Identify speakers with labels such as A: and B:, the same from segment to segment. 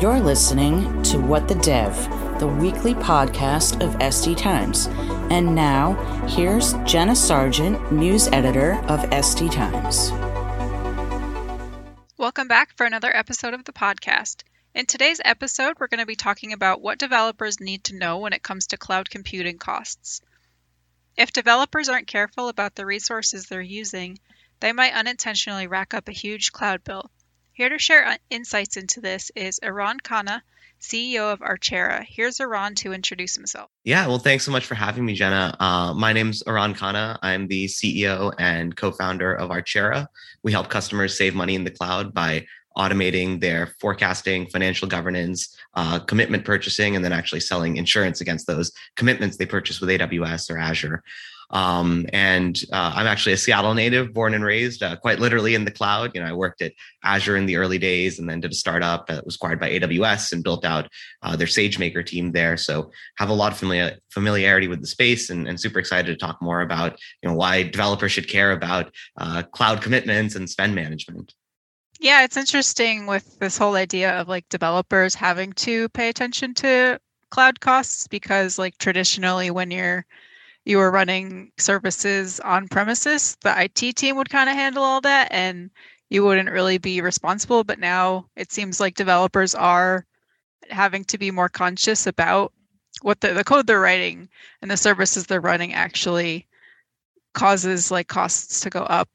A: You're listening to What the Dev, the weekly podcast of SD Times. And now, here's Jenna Sargent, news editor of SD Times.
B: Welcome back for another episode of the podcast. In today's episode, we're going to be talking about what developers need to know when it comes to cloud computing costs. If developers aren't careful about the resources they're using, they might unintentionally rack up a huge cloud bill. Here to share uh, insights into this is Aran Khanna, CEO of Archera. Here's Aran to introduce himself.
C: Yeah, well, thanks so much for having me, Jenna. Uh, my name's Aran Khanna. I'm the CEO and co founder of Archera. We help customers save money in the cloud by automating their forecasting, financial governance, uh, commitment purchasing, and then actually selling insurance against those commitments they purchase with AWS or Azure. Um, and uh, I'm actually a Seattle native, born and raised, uh, quite literally in the cloud. You know, I worked at Azure in the early days, and then did a startup that was acquired by AWS and built out uh, their SageMaker team there. So have a lot of familiar, familiarity with the space, and, and, super excited to talk more about you know why developers should care about uh, cloud commitments and spend management.
B: Yeah, it's interesting with this whole idea of like developers having to pay attention to cloud costs because like traditionally when you're you were running services on premises, the IT team would kind of handle all that and you wouldn't really be responsible, but now it seems like developers are having to be more conscious about what the, the code they're writing and the services they're running actually causes like costs to go up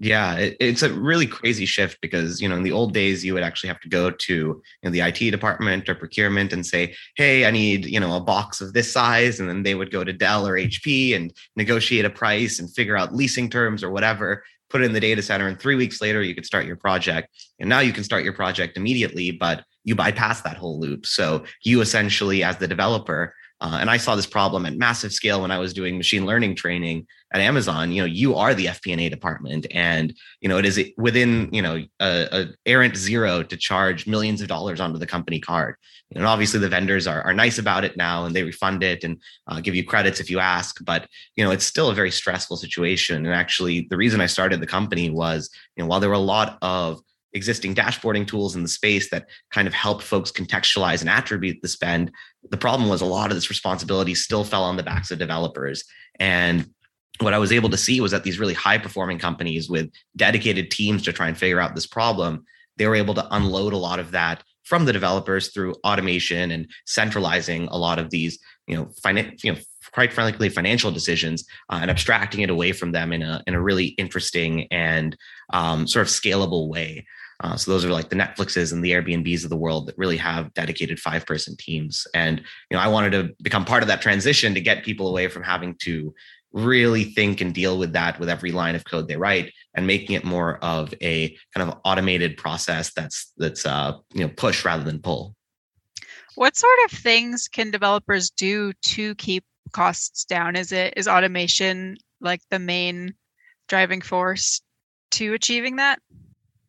C: yeah, it, it's a really crazy shift because you know in the old days you would actually have to go to you know, the IT department or procurement and say, "Hey, I need you know a box of this size," and then they would go to Dell or HP and negotiate a price and figure out leasing terms or whatever. Put it in the data center, and three weeks later you could start your project. And now you can start your project immediately, but you bypass that whole loop. So you essentially, as the developer, uh, and I saw this problem at massive scale when I was doing machine learning training at Amazon. You know, you are the FP&A department, and you know it is within you know a, a errant zero to charge millions of dollars onto the company card. And obviously, the vendors are, are nice about it now, and they refund it and uh, give you credits if you ask. But you know, it's still a very stressful situation. And actually, the reason I started the company was you know while there were a lot of existing dashboarding tools in the space that kind of help folks contextualize and attribute the spend. The problem was a lot of this responsibility still fell on the backs of developers. And what I was able to see was that these really high performing companies with dedicated teams to try and figure out this problem, they were able to unload a lot of that from the developers through automation and centralizing a lot of these, you know, finan- you know, quite frankly, financial decisions uh, and abstracting it away from them in a in a really interesting and um, sort of scalable way. Uh, so those are like the Netflixes and the Airbnbs of the world that really have dedicated five person teams. And you know, I wanted to become part of that transition to get people away from having to really think and deal with that with every line of code they write and making it more of a kind of automated process that's that's uh, you know push rather than pull.
B: What sort of things can developers do to keep costs down? Is it is automation like the main driving force to achieving that?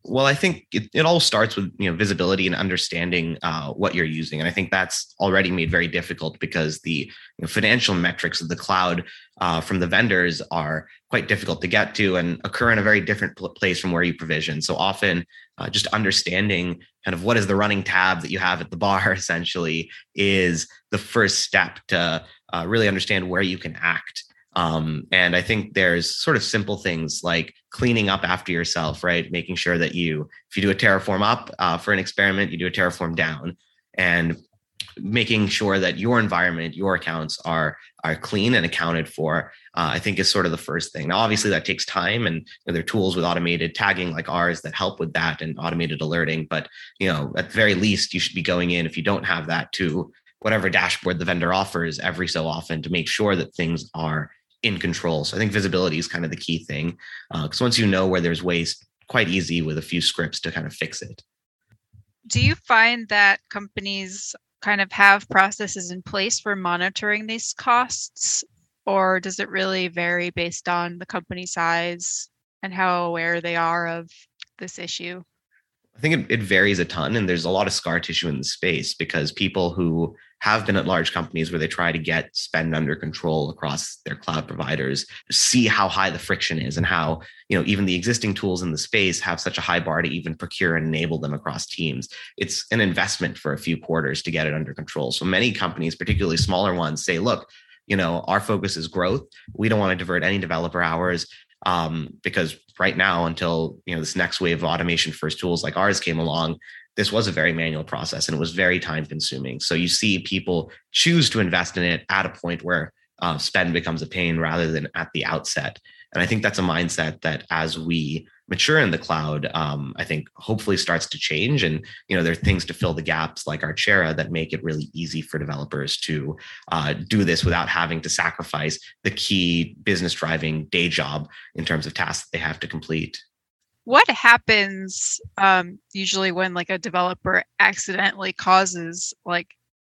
C: Well, I think it, it all starts with you know visibility and understanding uh, what you're using, and I think that's already made very difficult because the you know, financial metrics of the cloud uh, from the vendors are quite difficult to get to and occur in a very different place from where you provision. So often, uh, just understanding kind of what is the running tab that you have at the bar essentially is the first step to uh, really understand where you can act. Um, and I think there's sort of simple things like cleaning up after yourself, right? Making sure that you, if you do a Terraform up uh, for an experiment, you do a Terraform down, and making sure that your environment, your accounts are are clean and accounted for. Uh, I think is sort of the first thing. Now, obviously, that takes time, and you know, there are tools with automated tagging like ours that help with that and automated alerting. But you know, at the very least, you should be going in if you don't have that to whatever dashboard the vendor offers every so often to make sure that things are in control. So I think visibility is kind of the key thing because uh, once you know where there's waste, quite easy with a few scripts to kind of fix it.
B: Do you find that companies kind of have processes in place for monitoring these costs, or does it really vary based on the company size and how aware they are of this issue?
C: I think it, it varies a ton, and there's a lot of scar tissue in the space because people who have been at large companies where they try to get spend under control across their cloud providers, see how high the friction is and how, you know, even the existing tools in the space have such a high bar to even procure and enable them across teams. It's an investment for a few quarters to get it under control. So many companies, particularly smaller ones, say, look, you know, our focus is growth. We don't want to divert any developer hours um, because right now, until you know this next wave of automation first tools like ours came along, this was a very manual process and it was very time consuming. So you see people choose to invest in it at a point where uh, spend becomes a pain rather than at the outset. And I think that's a mindset that as we mature in the cloud, um, I think hopefully starts to change. And you know, there are things to fill the gaps like Archera that make it really easy for developers to uh, do this without having to sacrifice the key business driving day job in terms of tasks that they have to complete
B: what happens um, usually when like a developer accidentally causes like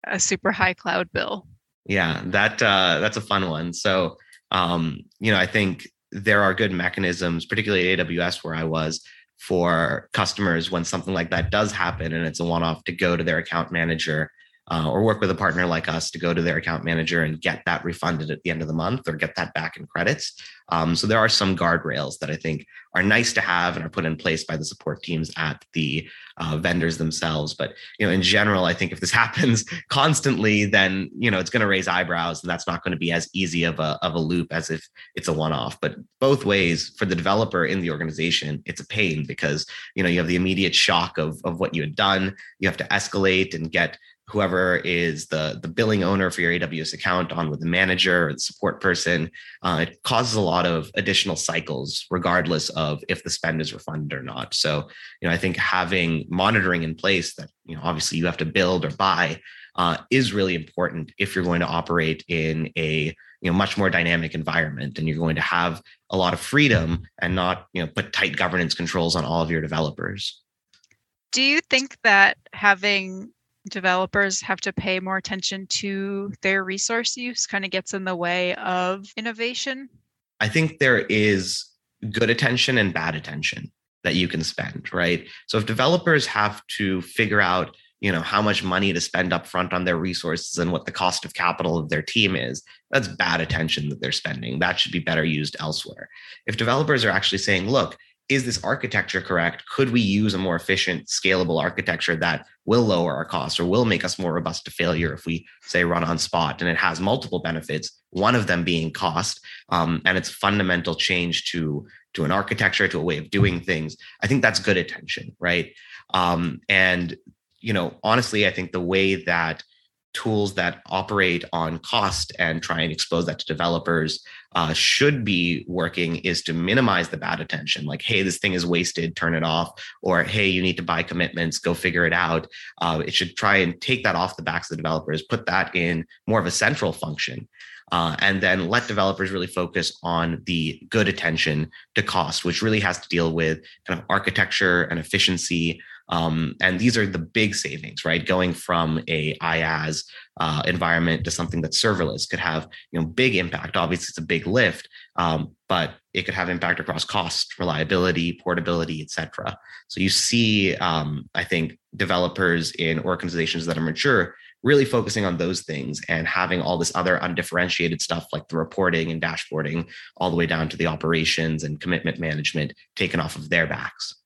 B: a super high cloud bill?
C: Yeah that uh, that's a fun one. So um, you know i think there are good mechanisms particularly aws where i was for customers when something like that does happen and it's a one-off to go to their account manager uh, or work with a partner like us to go to their account manager and get that refunded at the end of the month or get that back in credits. Um, so there are some guardrails that I think are nice to have and are put in place by the support teams at the uh, vendors themselves. But you know, in general, I think if this happens constantly, then you know it's going to raise eyebrows, and that's not going to be as easy of a of a loop as if it's a one-off. But both ways, for the developer in the organization, it's a pain because you know you have the immediate shock of of what you had done. You have to escalate and get whoever is the the billing owner for your AWS account on with the manager or the support person. Uh, it causes a lot of additional cycles, regardless of if the spend is refunded or not. So, you know, I think having monitoring in place that you know obviously you have to build or buy uh, is really important if you're going to operate in a you know much more dynamic environment and you're going to have a lot of freedom and not you know put tight governance controls on all of your developers
B: do you think that having developers have to pay more attention to their resource use kind of gets in the way of innovation?
C: I think there is good attention and bad attention that you can spend, right? So if developers have to figure out, you know, how much money to spend up front on their resources and what the cost of capital of their team is, that's bad attention that they're spending. That should be better used elsewhere. If developers are actually saying, look, is this architecture correct? Could we use a more efficient, scalable architecture that will lower our costs or will make us more robust to failure if we say run on spot? And it has multiple benefits, one of them being cost. Um, and it's fundamental change to, to an architecture, to a way of doing things. I think that's good attention, right? Um, and, you know, honestly, I think the way that tools that operate on cost and try and expose that to developers uh, should be working is to minimize the bad attention. Like hey this thing is wasted turn it off. Or hey you need to buy commitments go figure it out. Uh, it should try and take that off the backs of the developers put that in more of a central function uh, and then let developers really focus on the good attention to cost which really has to deal with kind of architecture and efficiency um, and these are the big savings, right? Going from a IaaS uh, environment to something that's serverless could have you know big impact. Obviously, it's a big lift, um, but it could have impact across cost, reliability, portability, etc. So you see, um, I think developers in organizations that are mature really focusing on those things and having all this other undifferentiated stuff like the reporting and dashboarding all the way down to the operations and commitment management taken off of their backs.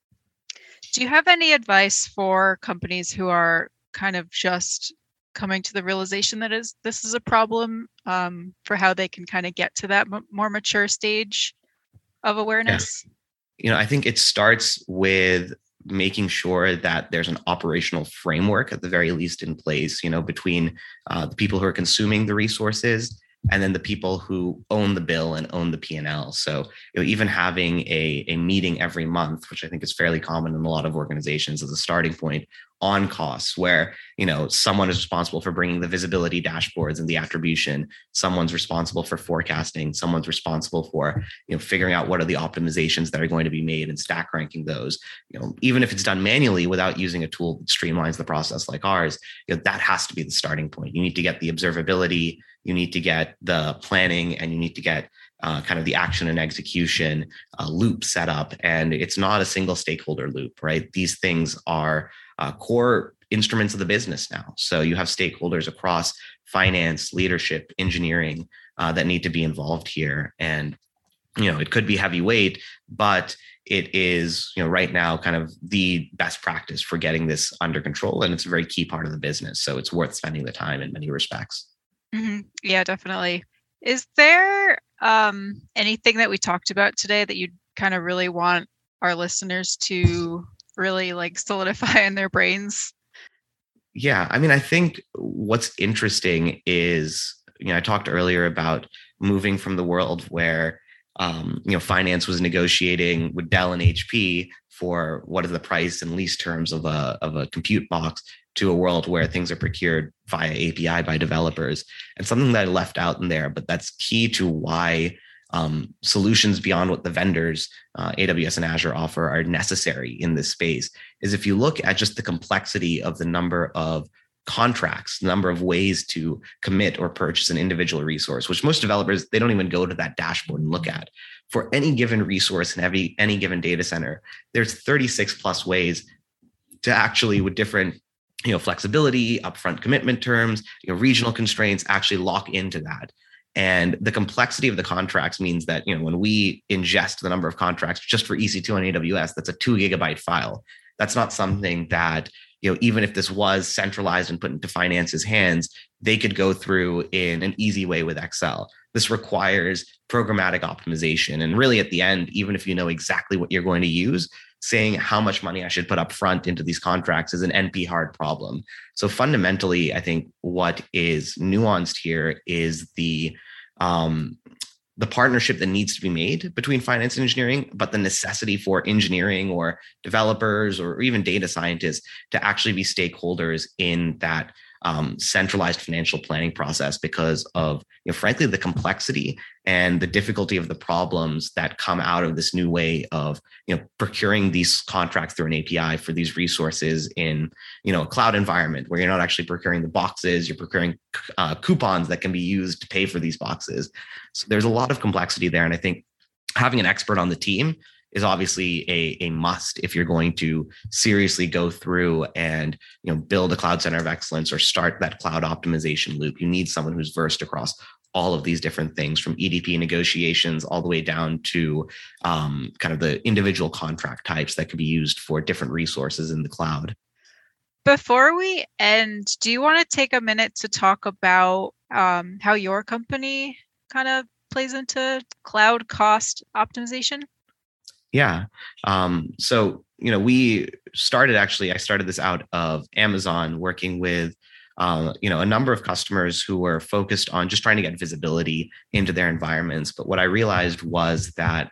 B: Do you have any advice for companies who are kind of just coming to the realization that is this is a problem um, for how they can kind of get to that m- more mature stage of awareness?
C: Yeah. You know, I think it starts with making sure that there's an operational framework at the very least in place you know between uh, the people who are consuming the resources and then the people who own the bill and own the P&L. So you know, even having a, a meeting every month, which I think is fairly common in a lot of organizations as a starting point on costs where you know someone is responsible for bringing the visibility dashboards and the attribution someone's responsible for forecasting someone's responsible for you know figuring out what are the optimizations that are going to be made and stack ranking those you know even if it's done manually without using a tool that streamlines the process like ours you know that has to be the starting point you need to get the observability you need to get the planning and you need to get uh, kind of the action and execution uh, loop set up. And it's not a single stakeholder loop, right? These things are uh, core instruments of the business now. So you have stakeholders across finance, leadership, engineering uh, that need to be involved here. And you know, it could be heavyweight, but it is, you know, right now kind of the best practice for getting this under control. And it's a very key part of the business. So it's worth spending the time in many respects.
B: Mm-hmm. Yeah, definitely. Is there um, anything that we talked about today that you kind of really want our listeners to really like solidify in their brains?
C: Yeah, I mean, I think what's interesting is, you know, I talked earlier about moving from the world where um, you know, finance was negotiating with Dell and HP for what is the price and lease terms of a of a compute box to a world where things are procured via API by developers. And something that I left out in there, but that's key to why um, solutions beyond what the vendors, uh, AWS and Azure offer, are necessary in this space. Is if you look at just the complexity of the number of contracts, the number of ways to commit or purchase an individual resource, which most developers, they don't even go to that dashboard and look at. For any given resource in every, any given data center, there's 36 plus ways to actually, with different you know, flexibility, upfront commitment terms, you know, regional constraints, actually lock into that. And the complexity of the contracts means that you know when we ingest the number of contracts just for EC2 on AWS, that's a two gigabyte file. That's not something that you know, even if this was centralized and put into finance's hands, they could go through in an easy way with Excel. This requires programmatic optimization. And really, at the end, even if you know exactly what you're going to use, saying how much money I should put up front into these contracts is an NP hard problem. So fundamentally, I think what is nuanced here is the um, the partnership that needs to be made between finance and engineering, but the necessity for engineering or developers or even data scientists to actually be stakeholders in that um, centralized financial planning process because of, you know, frankly, the complexity and the difficulty of the problems that come out of this new way of, you know, procuring these contracts through an API for these resources in, you know, a cloud environment where you're not actually procuring the boxes, you're procuring uh, coupons that can be used to pay for these boxes. So there's a lot of complexity there, and I think having an expert on the team is obviously a, a must if you're going to seriously go through and you know build a cloud center of excellence or start that cloud optimization loop. You need someone who's versed across all of these different things from edp negotiations all the way down to um, kind of the individual contract types that could be used for different resources in the cloud.
B: Before we end do you want to take a minute to talk about um, how your company kind of plays into cloud cost optimization
C: yeah. Um, so, you know, we started actually, I started this out of Amazon working with, uh, you know, a number of customers who were focused on just trying to get visibility into their environments. But what I realized was that,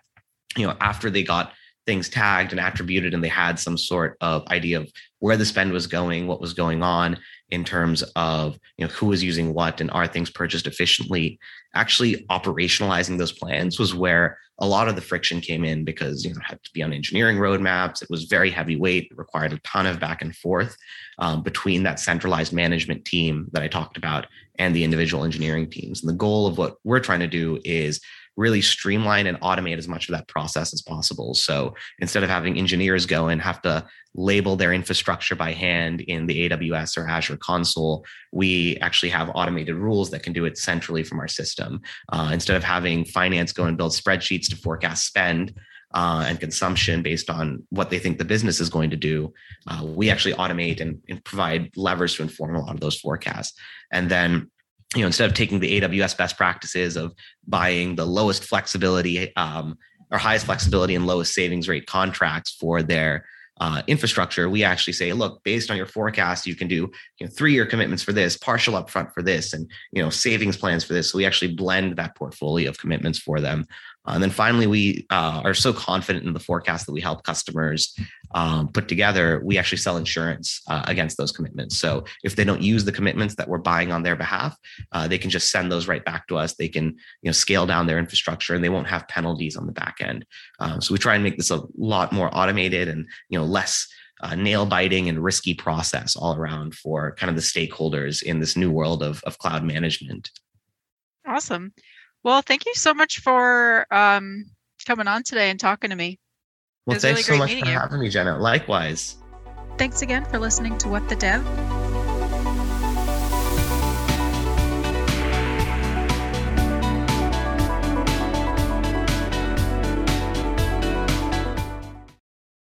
C: you know, after they got things tagged and attributed and they had some sort of idea of where the spend was going, what was going on in terms of you know who was using what and are things purchased efficiently actually operationalizing those plans was where a lot of the friction came in because you know it had to be on engineering roadmaps. It was very heavyweight, it required a ton of back and forth um, between that centralized management team that I talked about and the individual engineering teams. And the goal of what we're trying to do is really streamline and automate as much of that process as possible. So instead of having engineers go and have to label their infrastructure by hand in the AWS or Azure console, we actually have automated rules that can do it centrally from our system. Uh, instead of having finance go and build spreadsheets to forecast spend, uh, and consumption based on what they think the business is going to do, uh, we actually automate and, and, provide levers to inform a lot of those forecasts. And then you know, instead of taking the AWS best practices of buying the lowest flexibility um, or highest flexibility and lowest savings rate contracts for their uh, infrastructure, we actually say, look, based on your forecast, you can do you know, three-year commitments for this, partial upfront for this, and you know savings plans for this. So we actually blend that portfolio of commitments for them and then finally, we uh, are so confident in the forecast that we help customers um, put together. We actually sell insurance uh, against those commitments. So if they don't use the commitments that we're buying on their behalf, uh, they can just send those right back to us. They can you know scale down their infrastructure, and they won't have penalties on the back end. Uh, so we try and make this a lot more automated and you know less. Uh, nail biting and risky process all around for kind of the stakeholders in this new world of, of cloud management.
B: Awesome. Well, thank you so much for um, coming on today and talking to me.
C: Well, thanks really so much for you. having me, Jenna. Likewise.
B: Thanks again for listening to What the Dev.